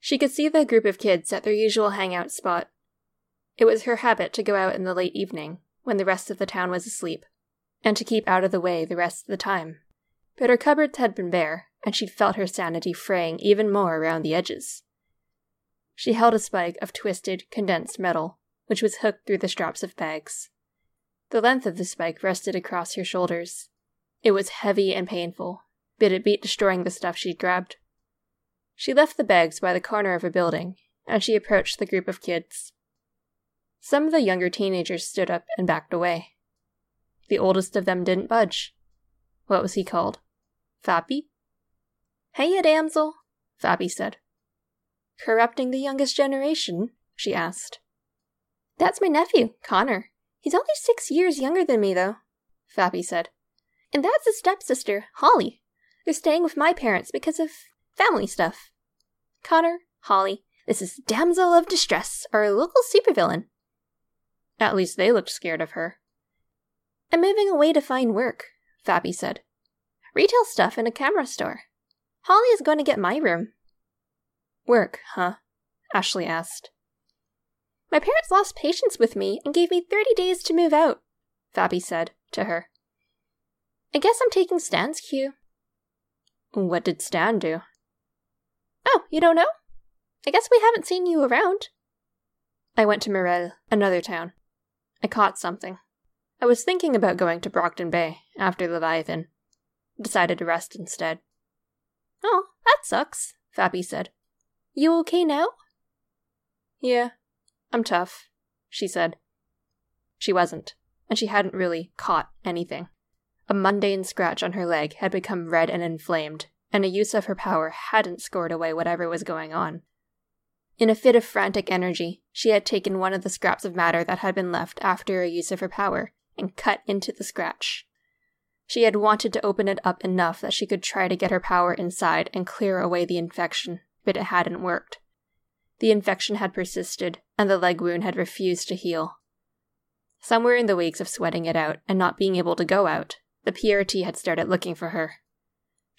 She could see the group of kids at their usual hangout spot. It was her habit to go out in the late evening, when the rest of the town was asleep, and to keep out of the way the rest of the time. But her cupboards had been bare, and she'd felt her sanity fraying even more around the edges. She held a spike of twisted, condensed metal, which was hooked through the straps of bags. The length of the spike rested across her shoulders. It was heavy and painful, but it beat destroying the stuff she'd grabbed. She left the bags by the corner of a building, and she approached the group of kids. Some of the younger teenagers stood up and backed away. The oldest of them didn't budge. What was he called? Fappy? Hey, damsel, Fappy said. Corrupting the youngest generation? she asked. That's my nephew, Connor. He's only six years younger than me, though, Fappy said. And that's his stepsister, Holly. They're staying with my parents because of family stuff. Connor, Holly, this is Damsel of Distress, our local supervillain. At least they looked scared of her. I'm moving away to find work, Fappy said. Retail stuff in a camera store. Holly is going to get my room. Work, huh? Ashley asked. My parents lost patience with me and gave me 30 days to move out, Fappy said to her. I guess I'm taking Stan's cue. What did Stan do? Oh, you don't know? I guess we haven't seen you around. I went to Morel, another town. I caught something. I was thinking about going to Brockton Bay after Leviathan. Decided to rest instead. Oh, that sucks, Fappy said. You okay now? Yeah, I'm tough, she said. She wasn't, and she hadn't really caught anything. A mundane scratch on her leg had become red and inflamed, and a use of her power hadn't scored away whatever was going on. In a fit of frantic energy, she had taken one of the scraps of matter that had been left after a use of her power and cut into the scratch. She had wanted to open it up enough that she could try to get her power inside and clear away the infection, but it hadn't worked. The infection had persisted, and the leg wound had refused to heal. Somewhere in the weeks of sweating it out and not being able to go out, the PRT had started looking for her.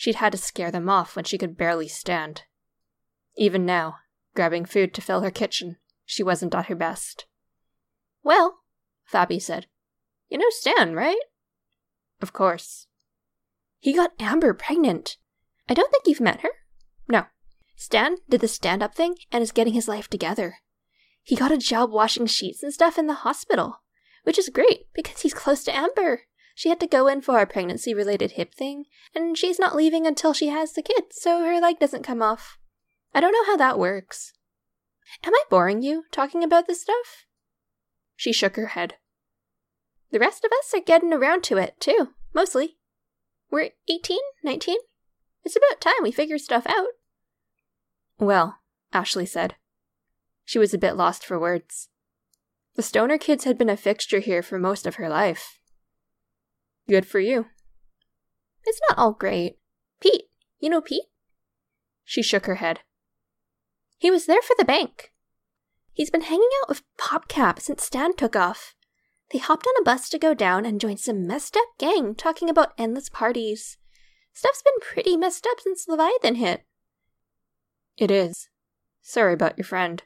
She'd had to scare them off when she could barely stand. Even now, grabbing food to fill her kitchen, she wasn't at her best. Well, Fappy said, you know Stan, right? Of course. He got Amber pregnant. I don't think you've met her. No. Stan did the stand up thing and is getting his life together. He got a job washing sheets and stuff in the hospital, which is great because he's close to Amber. She had to go in for a pregnancy related hip thing, and she's not leaving until she has the kid, so her leg doesn't come off. I don't know how that works. Am I boring you talking about this stuff? She shook her head. The rest of us are getting around to it, too, mostly. We're 18, 19? It's about time we figure stuff out. Well, Ashley said. She was a bit lost for words. The stoner kids had been a fixture here for most of her life. Good for you. It's not all great. Pete, you know Pete? She shook her head. He was there for the bank. He's been hanging out with PopCap since Stan took off. They hopped on a bus to go down and join some messed up gang talking about endless parties. Stuff's been pretty messed up since Leviathan hit. It is. Sorry about your friend,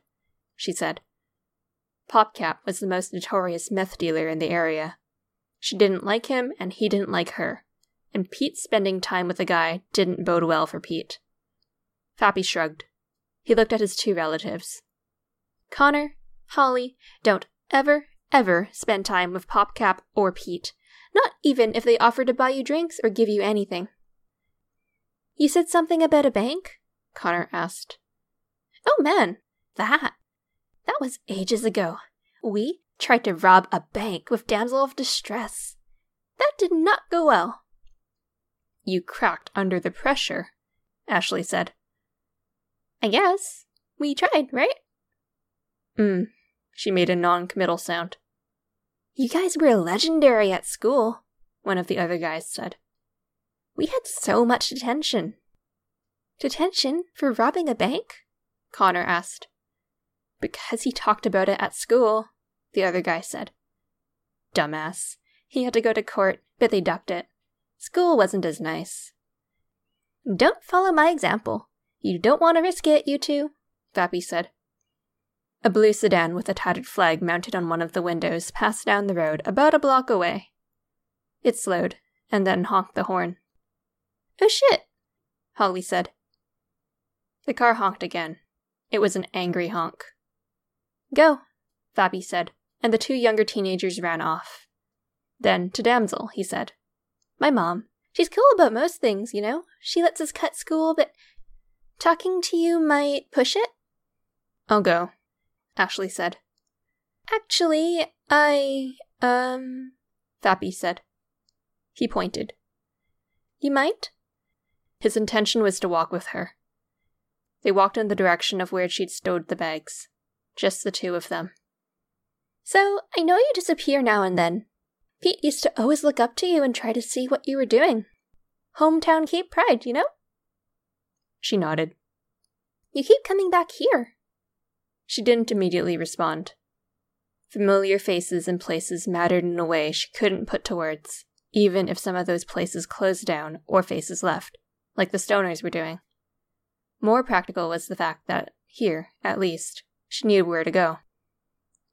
she said. PopCap was the most notorious meth dealer in the area. She didn't like him, and he didn't like her. And Pete spending time with the guy didn't bode well for Pete. Fappy shrugged. He looked at his two relatives. Connor, Holly, don't ever, ever spend time with PopCap or Pete. Not even if they offer to buy you drinks or give you anything. You said something about a bank? Connor asked. Oh man, that. That was ages ago. We tried to rob a bank with damsel of distress. That did not go well. You cracked under the pressure, Ashley said. I guess. We tried, right? Mm. She made a non committal sound. You guys were legendary at school, one of the other guys said. We had so much detention. Detention for robbing a bank? Connor asked. Because he talked about it at school, the other guy said. Dumbass. He had to go to court, but they ducked it. School wasn't as nice. Don't follow my example. You don't want to risk it, you two, Fappy said. A blue sedan with a tattered flag mounted on one of the windows passed down the road about a block away. It slowed, and then honked the horn. Oh shit, Holly said. The car honked again. It was an angry honk. Go, Fappy said, and the two younger teenagers ran off. Then to Damsel, he said, My mom. She's cool about most things, you know. She lets us cut school, but talking to you might push it. I'll go, Ashley said. Actually, I, um, Fappy said. He pointed. You might? His intention was to walk with her. They walked in the direction of where she'd stowed the bags. Just the two of them. So, I know you disappear now and then. Pete used to always look up to you and try to see what you were doing. Hometown Cape Pride, you know? She nodded. You keep coming back here. She didn't immediately respond. Familiar faces and places mattered in a way she couldn't put to words, even if some of those places closed down or faces left, like the stoners were doing. More practical was the fact that, here, at least, she knew where to go.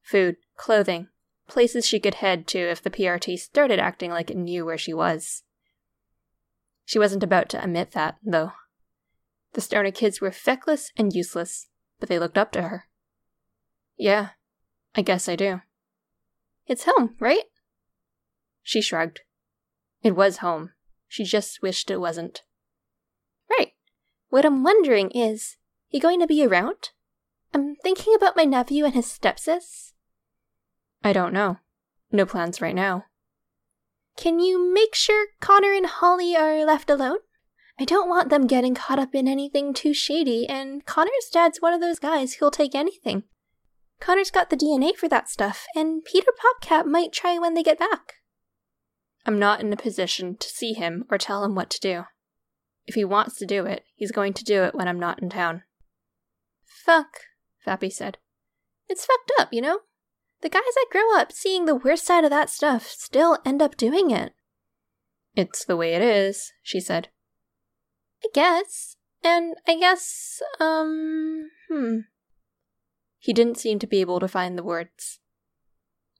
Food, clothing, places she could head to if the PRT started acting like it knew where she was. She wasn't about to admit that, though. The Stoner kids were feckless and useless, but they looked up to her. Yeah, I guess I do. It's home, right? She shrugged. It was home. She just wished it wasn't. Right. What I'm wondering is, he going to be around? I'm thinking about my nephew and his stepsis. I don't know. No plans right now. Can you make sure Connor and Holly are left alone? I don't want them getting caught up in anything too shady, and Connor's dad's one of those guys who'll take anything. Connor's got the DNA for that stuff, and Peter PopCap might try when they get back. I'm not in a position to see him or tell him what to do. If he wants to do it, he's going to do it when I'm not in town. Fuck, Fappy said. It's fucked up, you know? The guys that grow up seeing the worst side of that stuff still end up doing it. It's the way it is, she said. I guess. And I guess, um, hmm. He didn't seem to be able to find the words.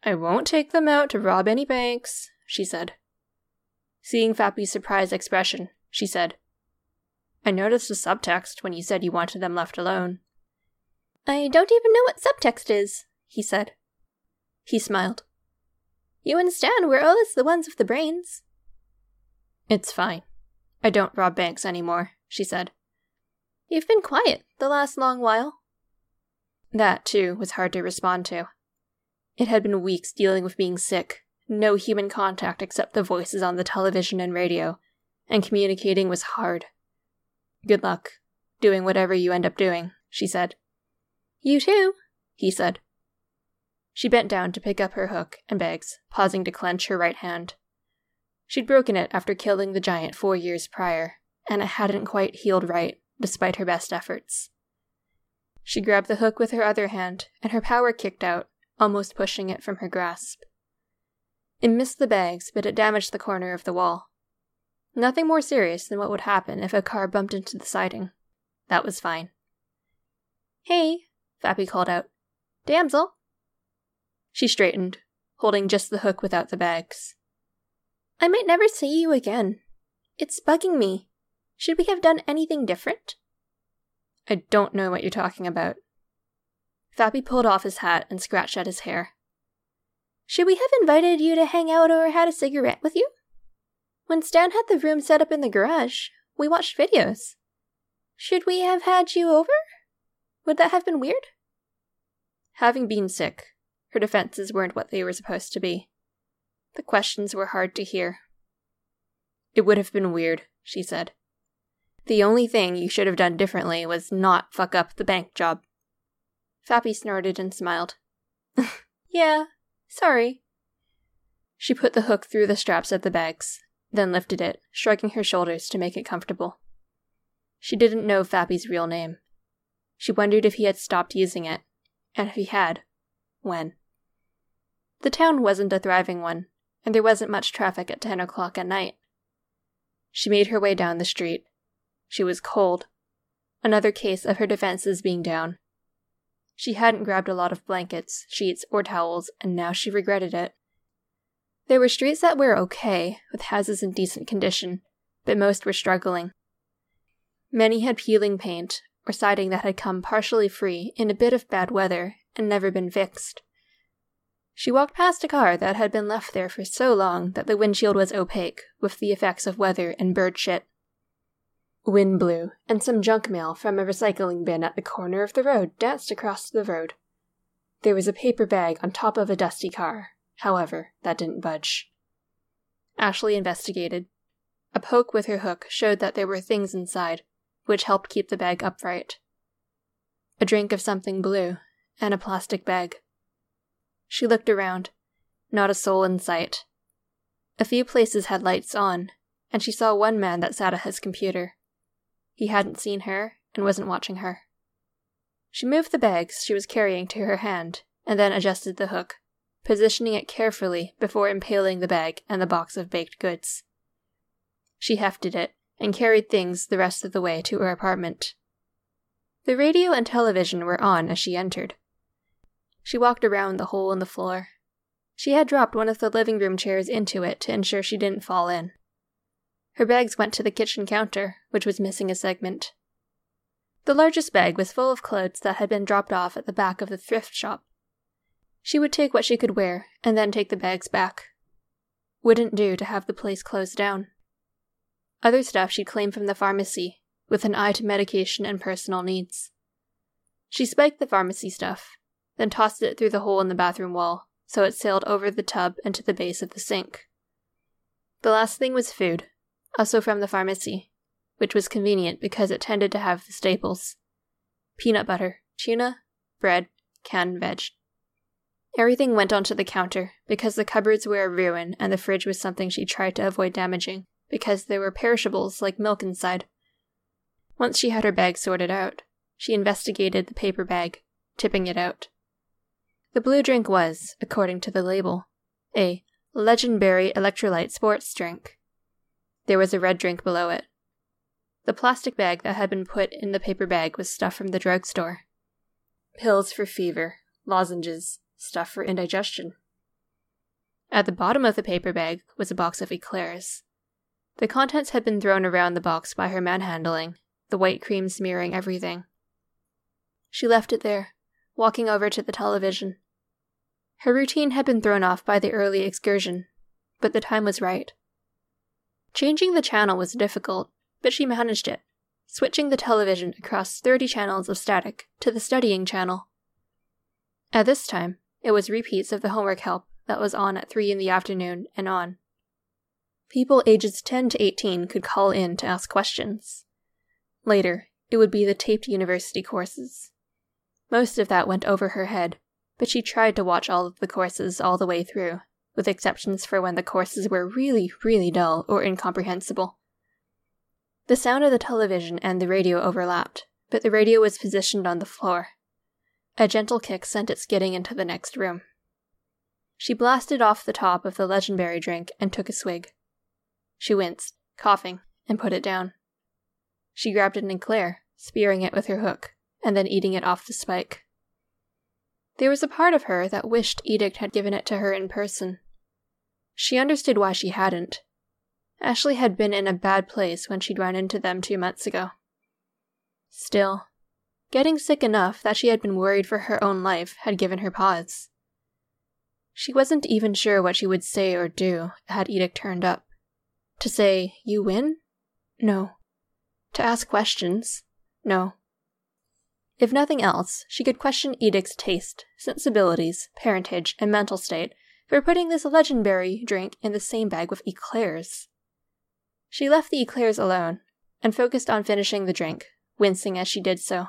I won't take them out to rob any banks, she said. Seeing Fappy's surprised expression, she said, I noticed a subtext when you said you wanted them left alone. I don't even know what subtext is, he said. He smiled. You and Stan were always the ones with the brains. It's fine. I don't rob banks anymore, she said. You've been quiet the last long while. That, too, was hard to respond to. It had been weeks dealing with being sick, no human contact except the voices on the television and radio, and communicating was hard. Good luck, doing whatever you end up doing, she said. You too, he said. She bent down to pick up her hook and bags, pausing to clench her right hand. She'd broken it after killing the giant four years prior, and it hadn't quite healed right, despite her best efforts. She grabbed the hook with her other hand, and her power kicked out, almost pushing it from her grasp. It missed the bags, but it damaged the corner of the wall. Nothing more serious than what would happen if a car bumped into the siding. That was fine. Hey, Fappy called out. Damsel! She straightened, holding just the hook without the bags. I might never see you again. It's bugging me. Should we have done anything different? I don't know what you're talking about. Fappy pulled off his hat and scratched at his hair. Should we have invited you to hang out or had a cigarette with you? When Stan had the room set up in the garage, we watched videos. Should we have had you over? Would that have been weird? Having been sick, her defenses weren't what they were supposed to be. The questions were hard to hear. It would have been weird, she said. The only thing you should have done differently was not fuck up the bank job. Fappy snorted and smiled. yeah, sorry. She put the hook through the straps of the bags, then lifted it, shrugging her shoulders to make it comfortable. She didn't know Fappy's real name. She wondered if he had stopped using it, and if he had, when. The town wasn't a thriving one, and there wasn't much traffic at ten o'clock at night. She made her way down the street. She was cold. Another case of her defenses being down. She hadn't grabbed a lot of blankets, sheets, or towels, and now she regretted it. There were streets that were okay, with houses in decent condition, but most were struggling. Many had peeling paint, or siding that had come partially free in a bit of bad weather and never been fixed. She walked past a car that had been left there for so long that the windshield was opaque with the effects of weather and bird shit. Wind blew, and some junk mail from a recycling bin at the corner of the road danced across the road. There was a paper bag on top of a dusty car, however, that didn't budge. Ashley investigated. A poke with her hook showed that there were things inside, which helped keep the bag upright. A drink of something blue, and a plastic bag. She looked around. Not a soul in sight. A few places had lights on, and she saw one man that sat at his computer. He hadn't seen her and wasn't watching her. She moved the bags she was carrying to her hand and then adjusted the hook, positioning it carefully before impaling the bag and the box of baked goods. She hefted it and carried things the rest of the way to her apartment. The radio and television were on as she entered. She walked around the hole in the floor. She had dropped one of the living room chairs into it to ensure she didn't fall in. Her bags went to the kitchen counter, which was missing a segment. The largest bag was full of clothes that had been dropped off at the back of the thrift shop. She would take what she could wear and then take the bags back. Wouldn't do to have the place closed down. Other stuff she'd claim from the pharmacy, with an eye to medication and personal needs. She spiked the pharmacy stuff then tossed it through the hole in the bathroom wall, so it sailed over the tub and to the base of the sink. The last thing was food, also from the pharmacy, which was convenient because it tended to have the staples peanut butter, tuna, bread, canned veg. Everything went onto the counter because the cupboards were a ruin and the fridge was something she tried to avoid damaging because there were perishables like milk inside. Once she had her bag sorted out, she investigated the paper bag, tipping it out. The blue drink was, according to the label, a legendary electrolyte sports drink. There was a red drink below it. The plastic bag that had been put in the paper bag was stuff from the drugstore. Pills for fever, lozenges, stuff for indigestion. At the bottom of the paper bag was a box of eclairs. The contents had been thrown around the box by her manhandling, the white cream smearing everything. She left it there, walking over to the television. Her routine had been thrown off by the early excursion, but the time was right. Changing the channel was difficult, but she managed it, switching the television across 30 channels of static to the studying channel. At this time, it was repeats of the homework help that was on at 3 in the afternoon and on. People ages 10 to 18 could call in to ask questions. Later, it would be the taped university courses. Most of that went over her head, but she tried to watch all of the courses all the way through, with exceptions for when the courses were really, really dull or incomprehensible. The sound of the television and the radio overlapped, but the radio was positioned on the floor. A gentle kick sent it skidding into the next room. She blasted off the top of the legendary drink and took a swig. She winced, coughing, and put it down. She grabbed an eclair, spearing it with her hook and then eating it off the spike. There was a part of her that wished Edict had given it to her in person. She understood why she hadn't. Ashley had been in a bad place when she'd run into them two months ago. Still, getting sick enough that she had been worried for her own life had given her pause. She wasn't even sure what she would say or do had Edict turned up. To say, You win? No. To ask questions? No. If nothing else, she could question Edict's taste, sensibilities, parentage, and mental state for putting this legendary drink in the same bag with eclairs. She left the eclairs alone and focused on finishing the drink, wincing as she did so.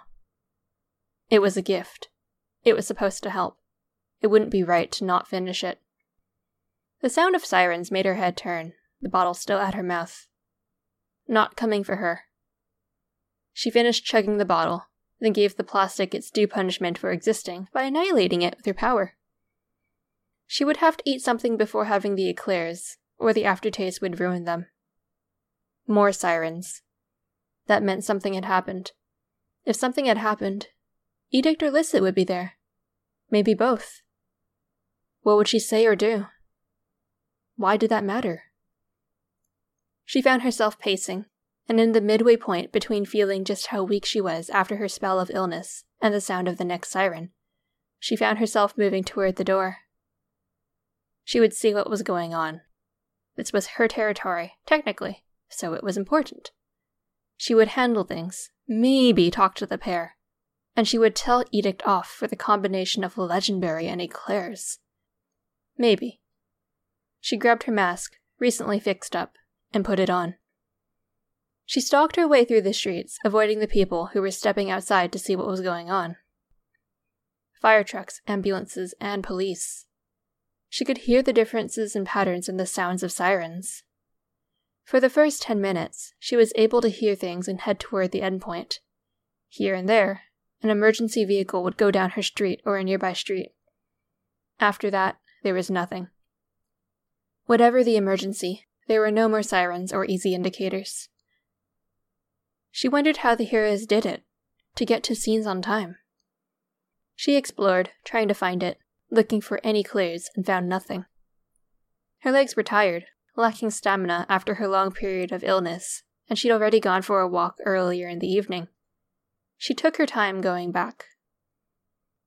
It was a gift. It was supposed to help. It wouldn't be right to not finish it. The sound of sirens made her head turn, the bottle still at her mouth. Not coming for her. She finished chugging the bottle, then gave the plastic its due punishment for existing by annihilating it with her power. She would have to eat something before having the eclairs, or the aftertaste would ruin them. More sirens. That meant something had happened. If something had happened, Edict or Licit would be there. Maybe both. What would she say or do? Why did that matter? She found herself pacing, and in the midway point between feeling just how weak she was after her spell of illness and the sound of the next siren, she found herself moving toward the door. She would see what was going on. This was her territory, technically, so it was important. She would handle things, maybe talk to the pair, and she would tell Edict off for the combination of legendberry and eclairs. Maybe. She grabbed her mask, recently fixed up, and put it on. She stalked her way through the streets, avoiding the people who were stepping outside to see what was going on. Fire trucks, ambulances, and police. She could hear the differences in patterns in the sounds of sirens. For the first ten minutes, she was able to hear things and head toward the endpoint. Here and there, an emergency vehicle would go down her street or a nearby street. After that, there was nothing. Whatever the emergency, there were no more sirens or easy indicators. She wondered how the heroes did it, to get to scenes on time. She explored, trying to find it, looking for any clues, and found nothing. Her legs were tired, lacking stamina after her long period of illness, and she'd already gone for a walk earlier in the evening. She took her time going back.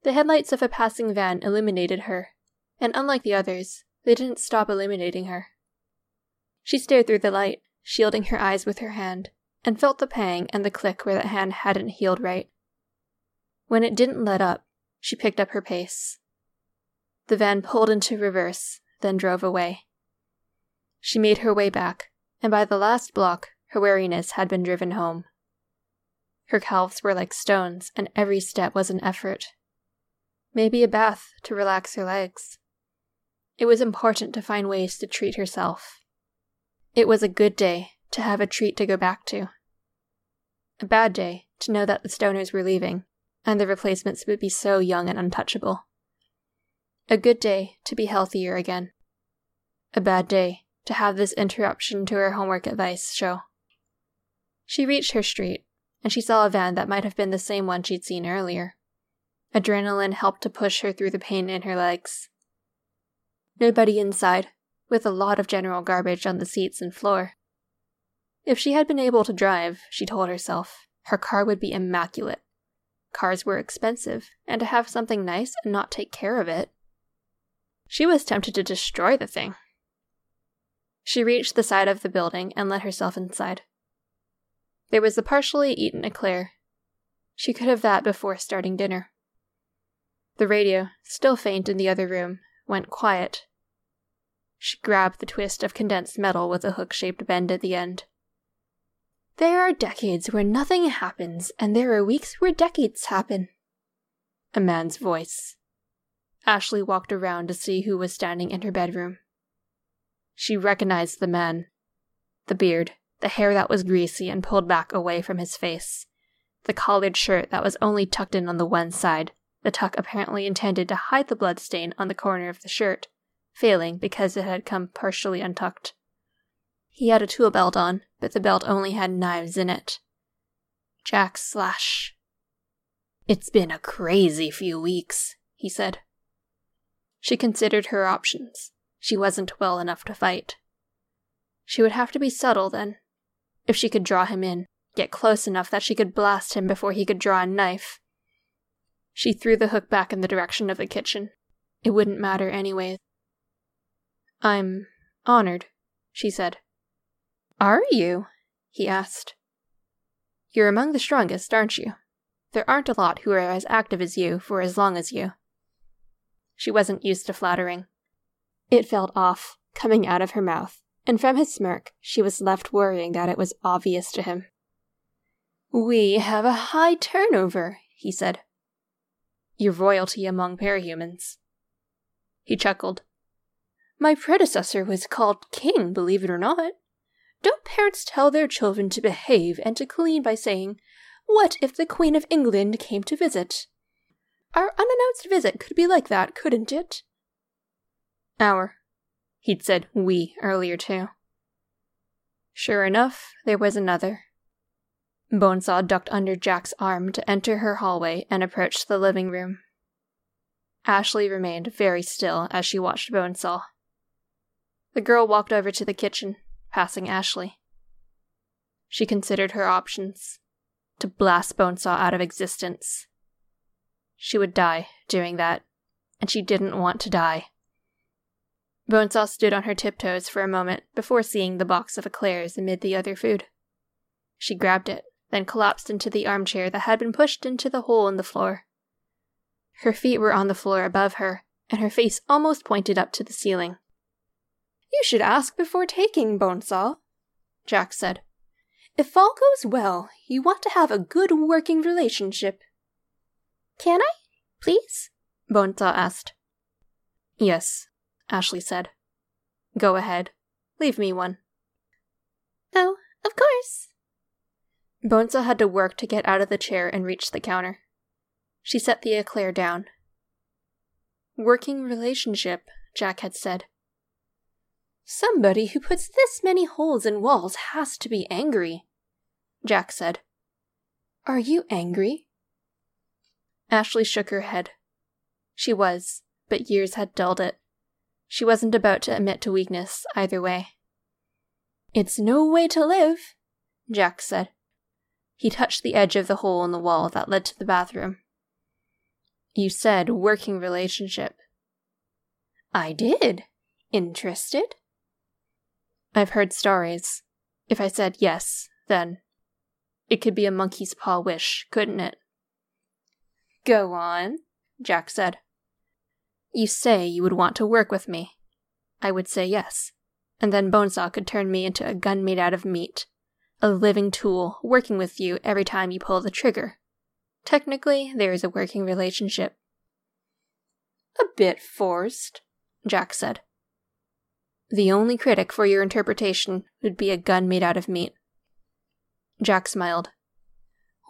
The headlights of a passing van illuminated her, and unlike the others, they didn't stop illuminating her. She stared through the light, shielding her eyes with her hand, and felt the pang and the click where the hand hadn't healed right. When it didn't let up, she picked up her pace. The van pulled into reverse, then drove away. She made her way back, and by the last block, her weariness had been driven home. Her calves were like stones, and every step was an effort. Maybe a bath to relax her legs. It was important to find ways to treat herself. It was a good day to have a treat to go back to. A bad day to know that the stoners were leaving, and the replacements would be so young and untouchable. A good day to be healthier again. A bad day to have this interruption to her homework advice show. She reached her street, and she saw a van that might have been the same one she'd seen earlier. Adrenaline helped to push her through the pain in her legs. Nobody inside, with a lot of general garbage on the seats and floor. If she had been able to drive, she told herself, her car would be immaculate. Cars were expensive, and to have something nice and not take care of it. She was tempted to destroy the thing. She reached the side of the building and let herself inside. There was the partially eaten eclair. She could have that before starting dinner. The radio, still faint in the other room, went quiet. She grabbed the twist of condensed metal with a hook shaped bend at the end. There are decades where nothing happens, and there are weeks where decades happen. A man's voice. Ashley walked around to see who was standing in her bedroom. She recognized the man. The beard, the hair that was greasy and pulled back away from his face, the collared shirt that was only tucked in on the one side, the tuck apparently intended to hide the blood stain on the corner of the shirt, failing because it had come partially untucked. He had a tool belt on, but the belt only had knives in it. Jack Slash. It's been a crazy few weeks, he said. She considered her options. She wasn't well enough to fight. She would have to be subtle then. If she could draw him in, get close enough that she could blast him before he could draw a knife. She threw the hook back in the direction of the kitchen. It wouldn't matter anyway. I'm honored, she said. Are you? he asked. You're among the strongest, aren't you? There aren't a lot who are as active as you for as long as you. She wasn't used to flattering. It felt off, coming out of her mouth, and from his smirk, she was left worrying that it was obvious to him. We have a high turnover, he said. You're royalty among parahumans. He chuckled. My predecessor was called king, believe it or not. Don't parents tell their children to behave and to clean by saying, What if the Queen of England came to visit? Our unannounced visit could be like that, couldn't it? Our. He'd said we earlier, too. Sure enough, there was another. Bonesaw ducked under Jack's arm to enter her hallway and approached the living room. Ashley remained very still as she watched Bonesaw. The girl walked over to the kitchen, passing Ashley. She considered her options to blast Bonesaw out of existence. She would die doing that, and she didn't want to die. Bonesaw stood on her tiptoes for a moment before seeing the box of eclairs amid the other food. She grabbed it, then collapsed into the armchair that had been pushed into the hole in the floor. Her feet were on the floor above her, and her face almost pointed up to the ceiling. You should ask before taking, Bonesaw, Jack said. If all goes well, you want to have a good working relationship. Can I? Please? Bonesaw asked. Yes, Ashley said. Go ahead. Leave me one. Oh, of course. Bonesaw had to work to get out of the chair and reach the counter. She set the eclair down. Working relationship, Jack had said. Somebody who puts this many holes in walls has to be angry, Jack said. Are you angry? Ashley shook her head. She was, but years had dulled it. She wasn't about to admit to weakness either way. It's no way to live, Jack said. He touched the edge of the hole in the wall that led to the bathroom. You said working relationship. I did. Interested? I've heard stories. If I said yes, then it could be a monkey's paw wish, couldn't it? Go on, Jack said. You say you would want to work with me. I would say yes, and then Bonesaw could turn me into a gun made out of meat. A living tool, working with you every time you pull the trigger. Technically, there is a working relationship. A bit forced, Jack said. The only critic for your interpretation would be a gun made out of meat. Jack smiled.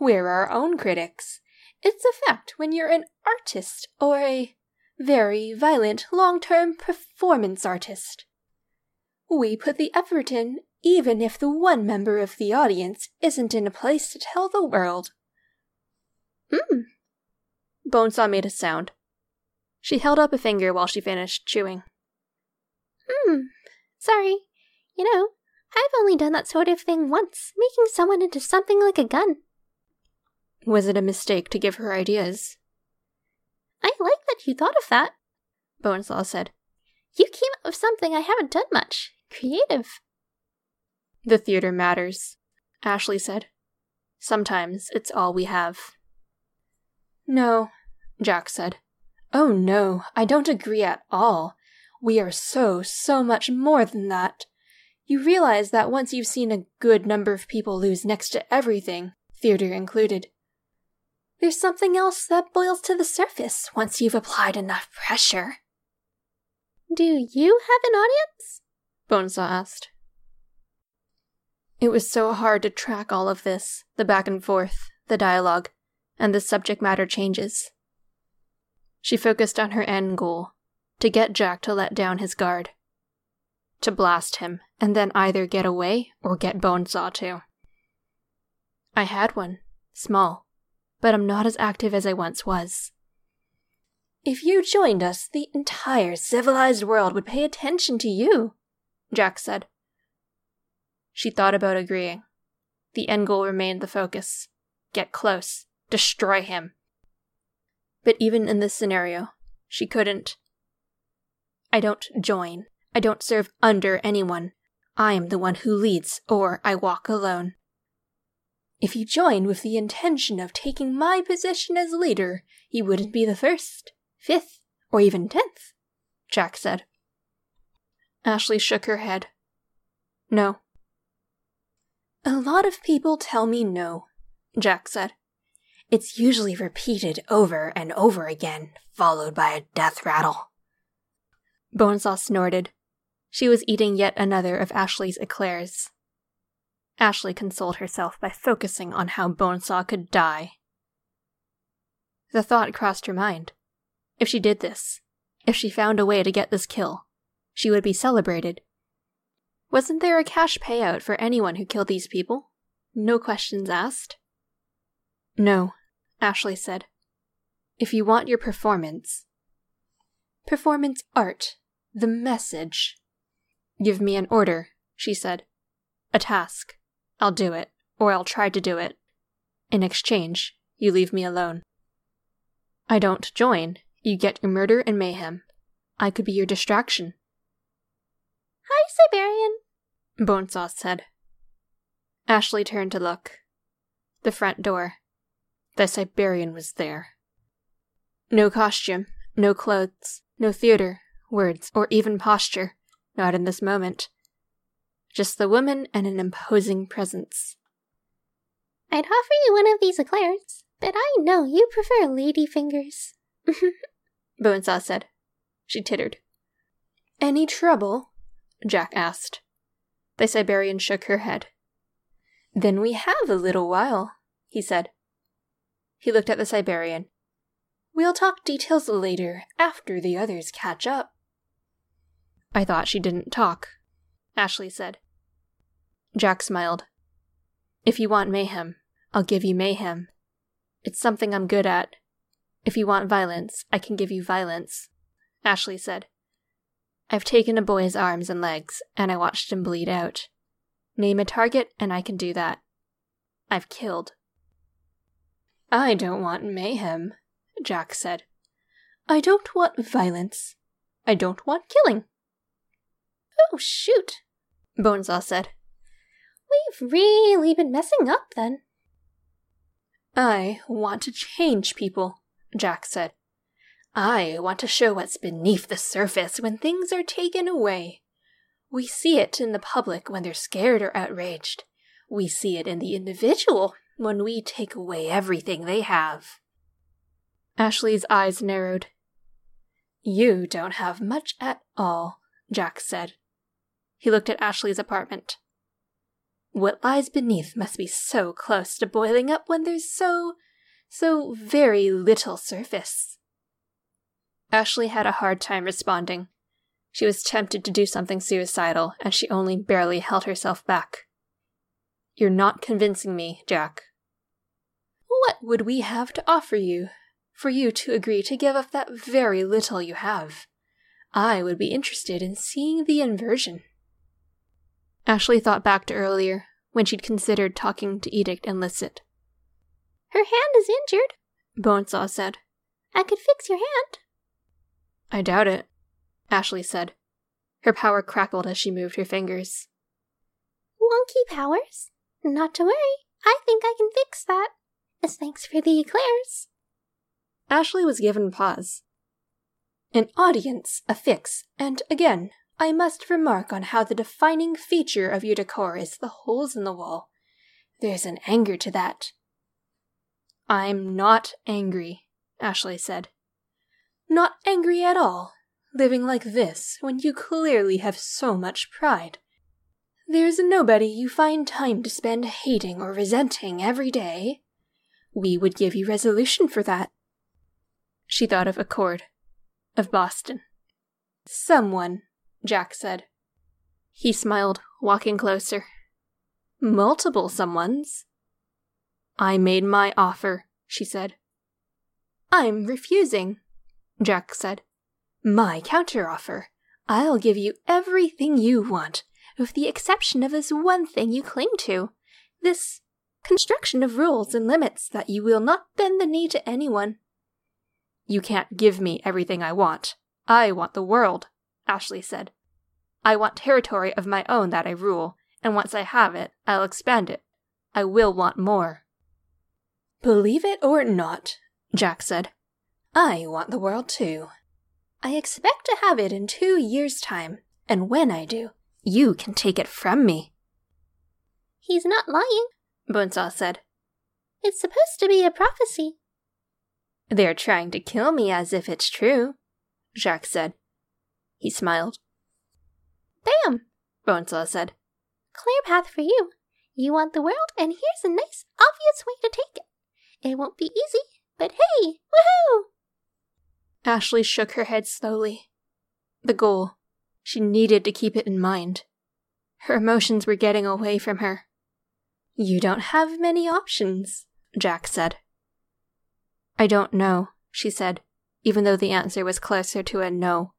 We're our own critics. It's a fact when you're an artist or a very violent long term performance artist. We put the effort in even if the one member of the audience isn't in a place to tell the world. Hmm. Bonesaw made a sound. She held up a finger while she finished chewing. Hmm. Sorry. You know, I've only done that sort of thing once, making someone into something like a gun. Was it a mistake to give her ideas? I like that you thought of that, Bonesaw said. You came up with something I haven't done much. Creative. The theater matters, Ashley said. Sometimes it's all we have. No, Jack said. Oh no, I don't agree at all. We are so, so much more than that. You realize that once you've seen a good number of people lose next to everything, theater included, there's something else that boils to the surface once you've applied enough pressure. Do you have an audience? Bonesaw asked. It was so hard to track all of this the back and forth, the dialogue, and the subject matter changes. She focused on her end goal to get Jack to let down his guard, to blast him, and then either get away or get Bonesaw too. I had one, small, but I'm not as active as I once was. If you joined us, the entire civilized world would pay attention to you, Jack said. She thought about agreeing. The end goal remained the focus get close, destroy him. But even in this scenario, she couldn't. I don't join. I don't serve under anyone. I am the one who leads, or I walk alone. If you join with the intention of taking my position as leader, you wouldn't be the first, fifth, or even tenth, Jack said. Ashley shook her head. No. A lot of people tell me no, Jack said. It's usually repeated over and over again, followed by a death rattle. Bonesaw snorted. She was eating yet another of Ashley's eclairs. Ashley consoled herself by focusing on how Bonesaw could die. The thought crossed her mind. If she did this, if she found a way to get this kill, she would be celebrated. Wasn't there a cash payout for anyone who killed these people? No questions asked? No, Ashley said. If you want your performance, performance art, the message. Give me an order, she said. A task. I'll do it, or I'll try to do it. In exchange, you leave me alone. I don't join, you get your murder and mayhem. I could be your distraction. Hi, Siberian, Bonesaw said. Ashley turned to look. The front door. The Siberian was there. No costume, no clothes, no theater, words, or even posture. Not in this moment. Just the woman and an imposing presence. I'd offer you one of these eclairs, but I know you prefer lady fingers. Bonesaw said. She tittered. Any trouble? Jack asked. The Siberian shook her head. Then we have a little while, he said. He looked at the Siberian. We'll talk details later, after the others catch up. I thought she didn't talk, Ashley said. Jack smiled. If you want mayhem, I'll give you mayhem. It's something I'm good at. If you want violence, I can give you violence, Ashley said. I've taken a boy's arms and legs, and I watched him bleed out. Name a target, and I can do that. I've killed. I don't want mayhem, Jack said. I don't want violence. I don't want killing. Oh, shoot, Bonesaw said. We've really been messing up then. I want to change people, Jack said. I want to show what's beneath the surface when things are taken away. We see it in the public when they're scared or outraged. We see it in the individual when we take away everything they have. Ashley's eyes narrowed. You don't have much at all, Jack said. He looked at Ashley's apartment. What lies beneath must be so close to boiling up when there's so, so very little surface. Ashley had a hard time responding. She was tempted to do something suicidal, and she only barely held herself back. You're not convincing me, Jack. What would we have to offer you for you to agree to give up that very little you have? I would be interested in seeing the inversion. Ashley thought back to earlier, when she'd considered talking to Edict and Licit. Her hand is injured, Bonesaw said. I could fix your hand. I doubt it, Ashley said. Her power crackled as she moved her fingers. Wonky powers? Not to worry, I think I can fix that. As thanks for the eclairs. Ashley was given pause. An audience, a fix, and again, I must remark on how the defining feature of your decor is the holes in the wall. There's an anger to that. I'm not angry, Ashley said. Not angry at all, living like this when you clearly have so much pride. There's nobody you find time to spend hating or resenting every day. We would give you resolution for that. She thought of Accord, of Boston. Someone Jack said. He smiled, walking closer. Multiple someones. I made my offer, she said. I'm refusing, Jack said. My counteroffer. I'll give you everything you want, with the exception of this one thing you cling to this construction of rules and limits that you will not bend the knee to anyone. You can't give me everything I want. I want the world, Ashley said. I want territory of my own that I rule, and once I have it, I'll expand it. I will want more. Believe it or not, Jack said, I want the world too. I expect to have it in two years' time, and when I do, you can take it from me. He's not lying, Bonesaw said. It's supposed to be a prophecy. They're trying to kill me as if it's true, Jack said. He smiled. Bam! Bonesaw said. Clear path for you. You want the world, and here's a nice, obvious way to take it. It won't be easy, but hey, woohoo! Ashley shook her head slowly. The goal. She needed to keep it in mind. Her emotions were getting away from her. You don't have many options, Jack said. I don't know, she said, even though the answer was closer to a no.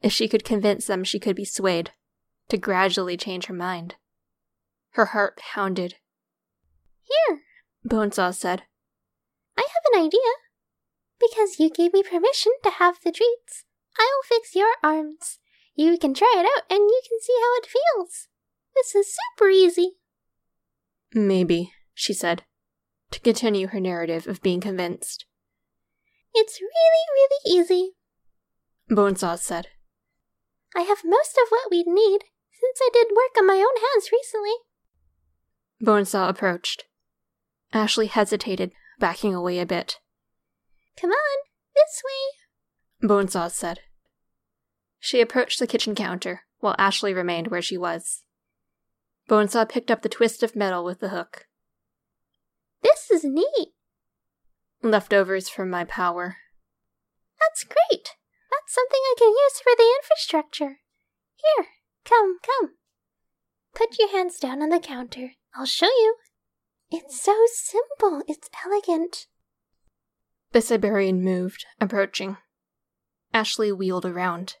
If she could convince them, she could be swayed, to gradually change her mind. Her heart pounded. Here, Bonesaw said. I have an idea. Because you gave me permission to have the treats, I'll fix your arms. You can try it out and you can see how it feels. This is super easy. Maybe, she said, to continue her narrative of being convinced. It's really, really easy, Bonesaw said. I have most of what we'd need, since I did work on my own hands recently. Bonesaw approached. Ashley hesitated, backing away a bit. Come on, this way, Bonesaw said. She approached the kitchen counter, while Ashley remained where she was. Bonesaw picked up the twist of metal with the hook. This is neat. Leftovers from my power. That's great. Something I can use for the infrastructure. Here, come, come. Put your hands down on the counter. I'll show you. It's so simple. It's elegant. The Siberian moved, approaching. Ashley wheeled around.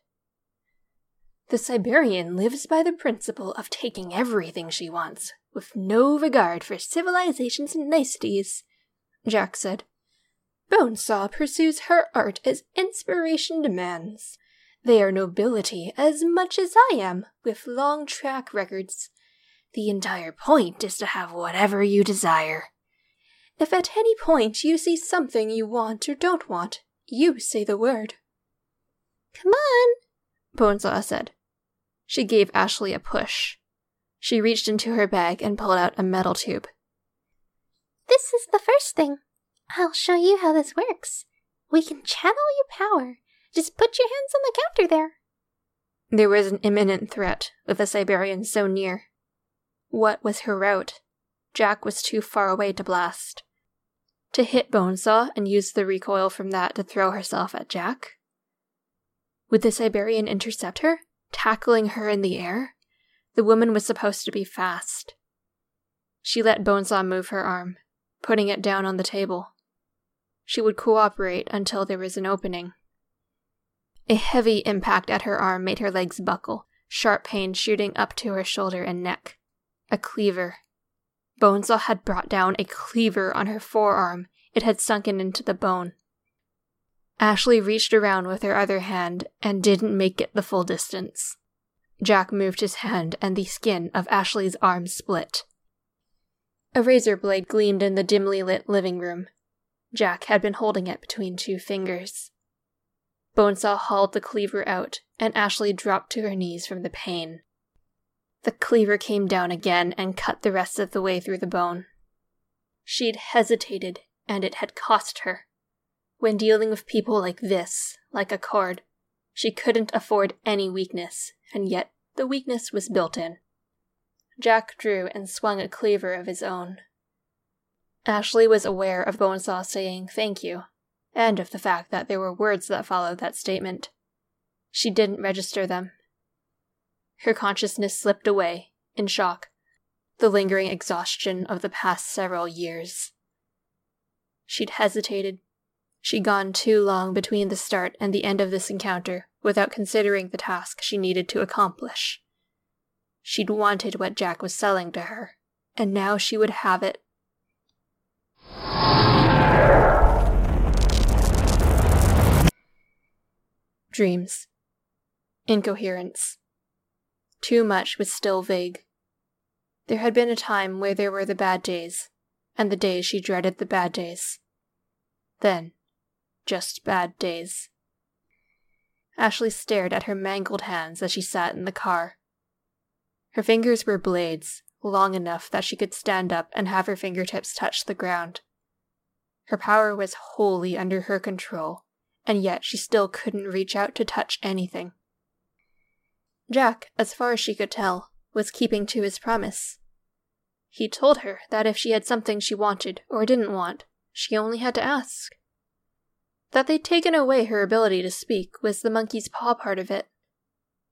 The Siberian lives by the principle of taking everything she wants, with no regard for civilization's niceties, Jack said. Bonesaw pursues her art as inspiration demands. They are nobility as much as I am, with long track records. The entire point is to have whatever you desire. If at any point you see something you want or don't want, you say the word. Come on, Bonesaw said. She gave Ashley a push. She reached into her bag and pulled out a metal tube. This is the first thing. I'll show you how this works. We can channel your power. Just put your hands on the counter there. There was an imminent threat with the Siberian so near. What was her route? Jack was too far away to blast. To hit Bonesaw and use the recoil from that to throw herself at Jack? Would the Siberian intercept her? tackling her in the air. The woman was supposed to be fast. She let Bonesaw move her arm, putting it down on the table. She would cooperate until there was an opening. A heavy impact at her arm made her legs buckle, sharp pain shooting up to her shoulder and neck. A cleaver. Bonesaw had brought down a cleaver on her forearm. It had sunken into the bone. Ashley reached around with her other hand and didn't make it the full distance. Jack moved his hand and the skin of Ashley's arm split. A razor blade gleamed in the dimly lit living room. Jack had been holding it between two fingers. Bonesaw hauled the cleaver out, and Ashley dropped to her knees from the pain. The cleaver came down again and cut the rest of the way through the bone. She'd hesitated, and it had cost her. When dealing with people like this, like Accord, she couldn't afford any weakness, and yet the weakness was built in. Jack drew and swung a cleaver of his own. Ashley was aware of Bonesaw saying thank you, and of the fact that there were words that followed that statement. She didn't register them. Her consciousness slipped away, in shock, the lingering exhaustion of the past several years. She'd hesitated, She'd gone too long between the start and the end of this encounter without considering the task she needed to accomplish. She'd wanted what Jack was selling to her, and now she would have it. Dreams. Incoherence. Too much was still vague. There had been a time where there were the bad days, and the days she dreaded the bad days. Then, just bad days. Ashley stared at her mangled hands as she sat in the car. Her fingers were blades, long enough that she could stand up and have her fingertips touch the ground. Her power was wholly under her control, and yet she still couldn't reach out to touch anything. Jack, as far as she could tell, was keeping to his promise. He told her that if she had something she wanted or didn't want, she only had to ask. That they'd taken away her ability to speak was the monkey's paw part of it.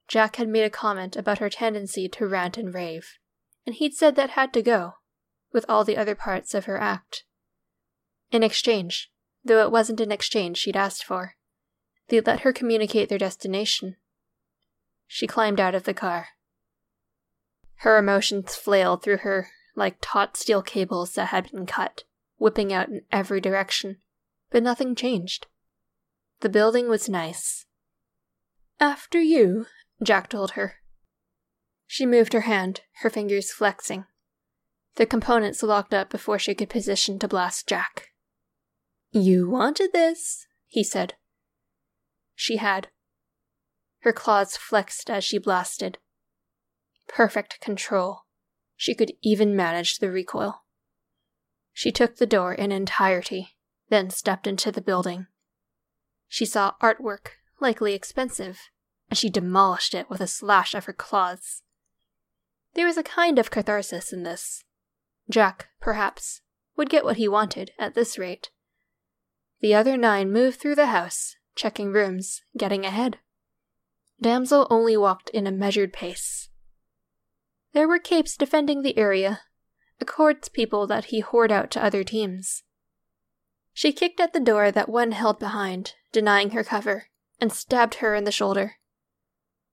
Jack had made a comment about her tendency to rant and rave, and he'd said that had to go, with all the other parts of her act. In exchange, though it wasn't an exchange she'd asked for, they'd let her communicate their destination. She climbed out of the car. Her emotions flailed through her like taut steel cables that had been cut, whipping out in every direction, but nothing changed. The building was nice. After you, Jack told her. She moved her hand, her fingers flexing. The components locked up before she could position to blast Jack. You wanted this, he said. She had. Her claws flexed as she blasted. Perfect control. She could even manage the recoil. She took the door in entirety, then stepped into the building. She saw artwork, likely expensive, and she demolished it with a slash of her claws. There was a kind of catharsis in this. Jack, perhaps, would get what he wanted at this rate. The other nine moved through the house, checking rooms, getting ahead. Damsel only walked in a measured pace. There were capes defending the area, Accord's people that he hoard out to other teams. She kicked at the door that one held behind, denying her cover, and stabbed her in the shoulder.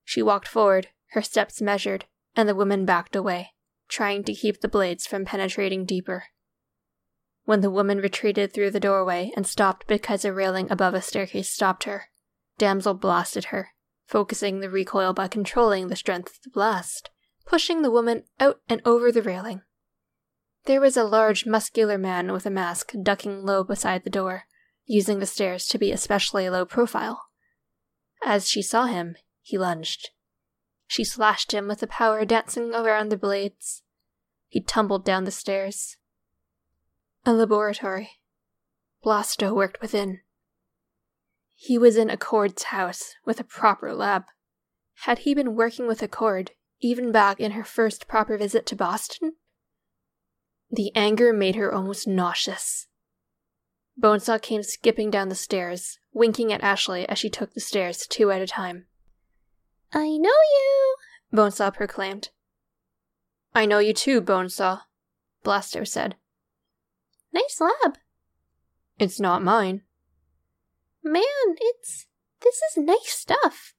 She walked forward, her steps measured, and the woman backed away, trying to keep the blades from penetrating deeper. When the woman retreated through the doorway and stopped because a railing above a staircase stopped her, Damsel blasted her, focusing the recoil by controlling the strength of the blast, pushing the woman out and over the railing. There was a large, muscular man with a mask ducking low beside the door, using the stairs to be especially low profile. As she saw him, he lunged. She slashed him with the power dancing around the blades. He tumbled down the stairs. A laboratory. Blasto worked within. He was in Accord's house with a proper lab. Had he been working with Accord, even back in her first proper visit to Boston? The anger made her almost nauseous. Bonesaw came skipping down the stairs, winking at Ashley as she took the stairs two at a time. I know you, Bonesaw proclaimed. I know you too, Bonesaw, Blasto said. Nice lab. It's not mine. Man, it's. This is nice stuff.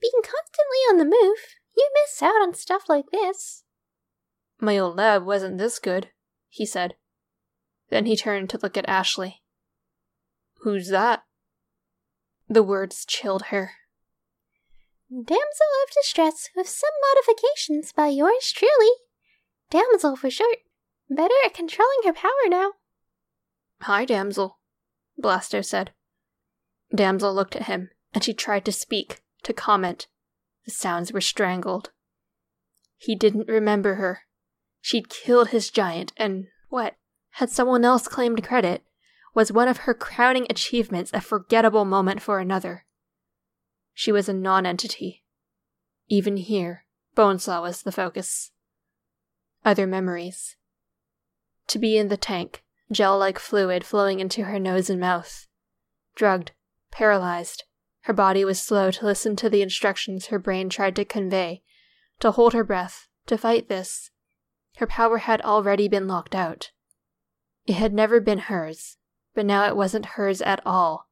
Being constantly on the move, you miss out on stuff like this. My old lab wasn't this good, he said. Then he turned to look at Ashley. Who's that? The words chilled her. Damsel of Distress with some modifications by yours truly. Damsel for short. Better at controlling her power now. Hi, Damsel, Blasto said. Damsel looked at him, and she tried to speak, to comment. The sounds were strangled. He didn't remember her. She'd killed his giant, and what? Had someone else claimed credit? Was one of her crowning achievements a forgettable moment for another? She was a nonentity. Even here, Bonesaw was the focus. Other memories. To be in the tank, gel like fluid flowing into her nose and mouth. Drugged, paralyzed, her body was slow to listen to the instructions her brain tried to convey, to hold her breath, to fight this. Her power had already been locked out. It had never been hers, but now it wasn't hers at all.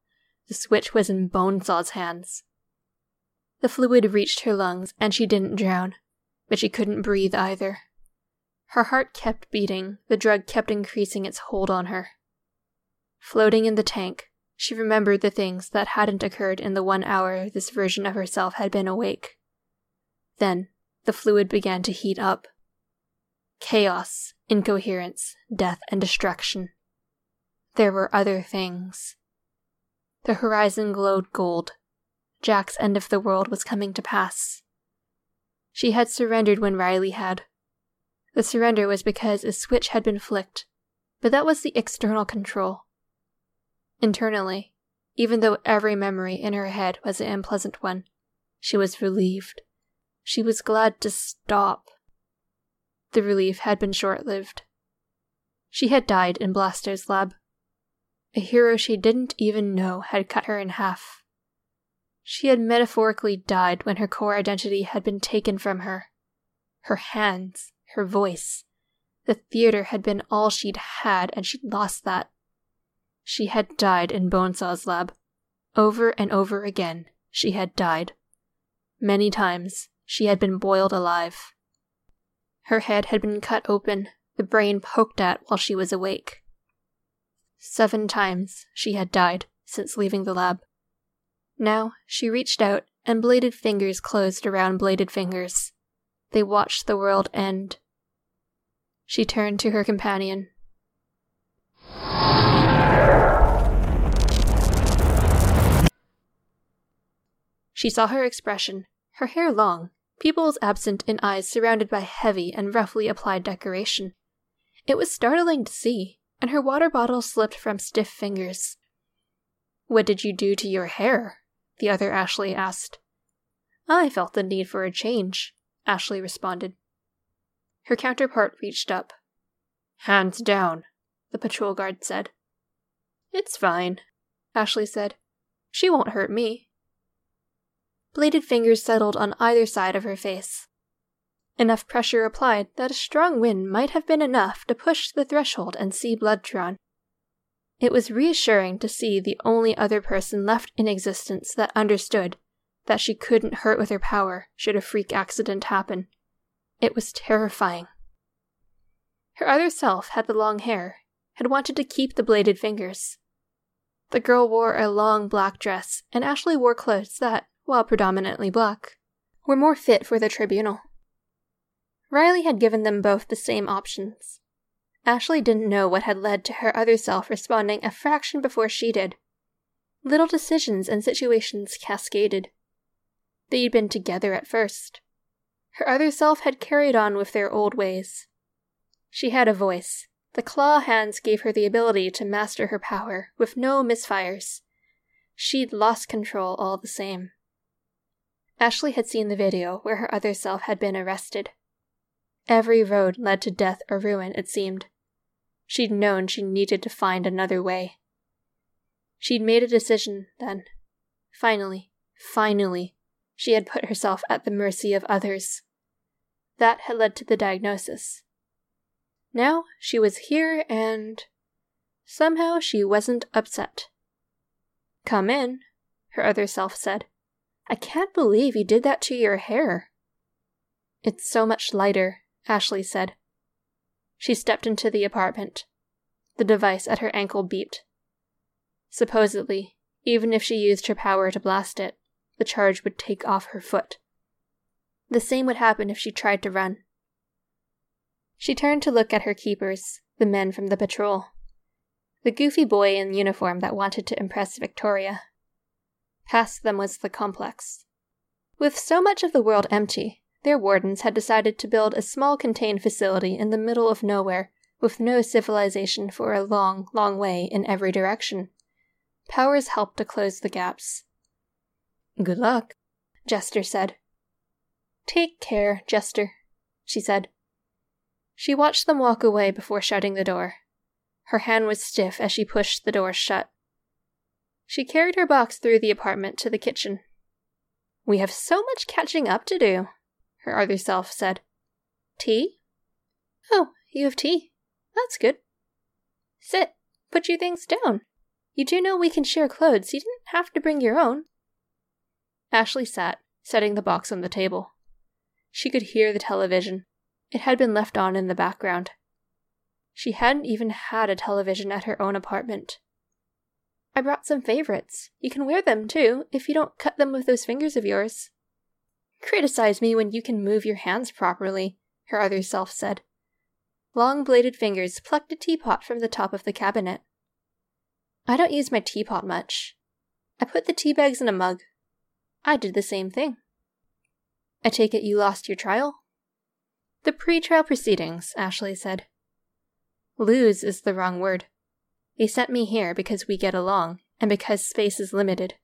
The switch was in Bonesaw's hands. The fluid reached her lungs and she didn't drown, but she couldn't breathe either. Her heart kept beating, the drug kept increasing its hold on her. Floating in the tank, she remembered the things that hadn't occurred in the one hour this version of herself had been awake. Then, the fluid began to heat up. Chaos, incoherence, death, and destruction. There were other things. The horizon glowed gold, Jack's end of the world was coming to pass. She had surrendered when Riley had. The surrender was because a switch had been flicked, but that was the external control. Internally, even though every memory in her head was an unpleasant one, she was relieved. She was glad to stop. The relief had been short lived. She had died in Blasto's lab. A hero she didn't even know had cut her in half. She had metaphorically died when her core identity had been taken from her. Her hands, her voice. The theater had been all she'd had, and she'd lost that. She had died in Bonesaw's lab. Over and over again, she had died. Many times, she had been boiled alive. Her head had been cut open, the brain poked at while she was awake. Seven times she had died since leaving the lab. Now she reached out, and bladed fingers closed around bladed fingers. They watched the world end. She turned to her companion. She saw her expression, her hair long, pupils absent and eyes surrounded by heavy and roughly applied decoration. It was startling to see, and her water bottle slipped from stiff fingers. What did you do to your hair? The other Ashley asked. I felt the need for a change, Ashley responded. Her counterpart reached up. Hands down, the patrol guard said. It's fine, Ashley said. She won't hurt me. Bladed fingers settled on either side of her face. Enough pressure applied that a strong wind might have been enough to push the threshold and see blood drawn. It was reassuring to see the only other person left in existence that understood that she couldn't hurt with her power should a freak accident happen. It was terrifying. Her other self had the long hair, had wanted to keep the bladed fingers. The girl wore a long black dress, and Ashley wore clothes that, while predominantly black, were more fit for the tribunal. Riley had given them both the same options. Ashley didn't know what had led to her other self responding a fraction before she did. Little decisions and situations cascaded. They'd been together at first. Her other self had carried on with their old ways. She had a voice. The claw hands gave her the ability to master her power, with no misfires. She'd lost control all the same. Ashley had seen the video where her other self had been arrested. Every road led to death or ruin, it seemed. She'd known she needed to find another way. She'd made a decision then. Finally, finally, she had put herself at the mercy of others. That had led to the diagnosis. Now she was here and. Somehow she wasn't upset. Come in, her other self said. I can't believe you did that to your hair. It's so much lighter, Ashley said. She stepped into the apartment. The device at her ankle beeped. Supposedly, even if she used her power to blast it, the charge would take off her foot. The same would happen if she tried to run. She turned to look at her keepers, the men from the patrol. The goofy boy in uniform that wanted to impress Victoria. Past them was the complex. With so much of the world empty, their wardens had decided to build a small contained facility in the middle of nowhere with no civilization for a long, long way in every direction. Powers helped to close the gaps. Good luck, Jester said. Take care, Jester, she said. She watched them walk away before shutting the door. Her hand was stiff as she pushed the door shut. She carried her box through the apartment to the kitchen. We have so much catching up to do, her other self said. Tea? Oh, you have tea. That's good. Sit. Put your things down. You do know we can share clothes. You didn't have to bring your own. Ashley sat, setting the box on the table. She could hear the television. It had been left on in the background. She hadn't even had a television at her own apartment. I brought some favorites. You can wear them, too, if you don't cut them with those fingers of yours. Criticize me when you can move your hands properly, her other self said. Long bladed fingers plucked a teapot from the top of the cabinet. I don't use my teapot much. I put the tea bags in a mug. I did the same thing. I take it you lost your trial? The pre-trial proceedings, Ashley said. Lose is the wrong word. They sent me here because we get along, and because space is limited.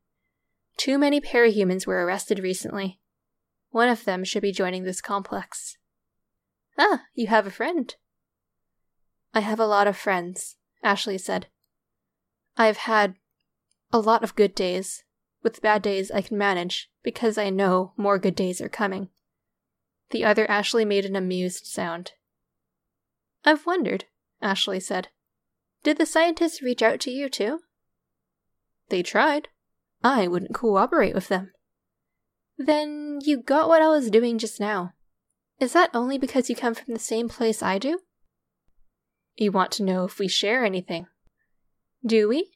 Too many parahumans were arrested recently. One of them should be joining this complex. Ah, you have a friend. I have a lot of friends, Ashley said. I've had a lot of good days. With bad days, I can manage because I know more good days are coming. The other Ashley made an amused sound. I've wondered, Ashley said. Did the scientists reach out to you too? They tried. I wouldn't cooperate with them. Then you got what I was doing just now. Is that only because you come from the same place I do? You want to know if we share anything. Do we?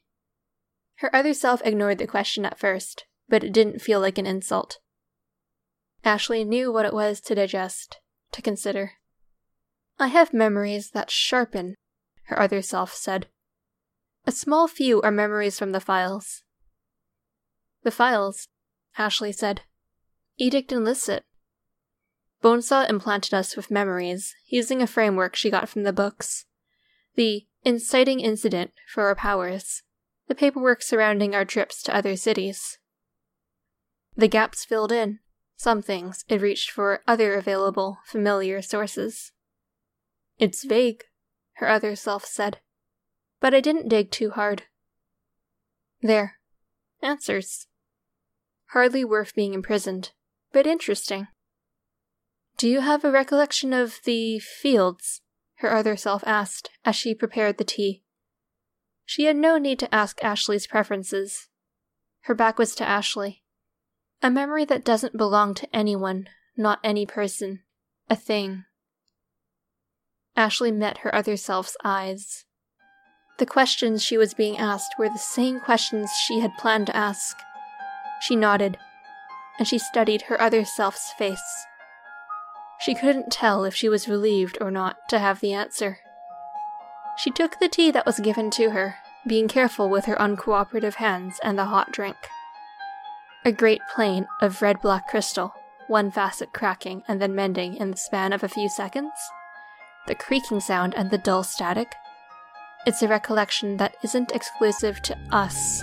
Her other self ignored the question at first, but it didn't feel like an insult. Ashley knew what it was to digest, to consider. I have memories that sharpen, her other self said. A small few are memories from the files. The files, Ashley said. Edict and Licit. Bonesaw implanted us with memories, using a framework she got from the books. The inciting incident for our powers, the paperwork surrounding our trips to other cities. The gaps filled in, some things it reached for other available, familiar sources. It's vague, her other self said, but I didn't dig too hard. There. Answers. Hardly worth being imprisoned, but interesting. Do you have a recollection of the fields? Her other self asked as she prepared the tea. She had no need to ask Ashley's preferences. Her back was to Ashley. A memory that doesn't belong to anyone, not any person, a thing. Ashley met her other self's eyes. The questions she was being asked were the same questions she had planned to ask. She nodded, and she studied her other self's face. She couldn't tell if she was relieved or not to have the answer. She took the tea that was given to her, being careful with her uncooperative hands and the hot drink. A great plane of red black crystal, one facet cracking and then mending in the span of a few seconds. The creaking sound and the dull static. It's a recollection that isn't exclusive to us.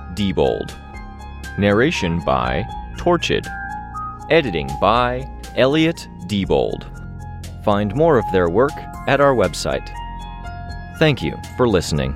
Diebold. Narration by Torchid. Editing by Elliot Diebold. Find more of their work at our website. Thank you for listening.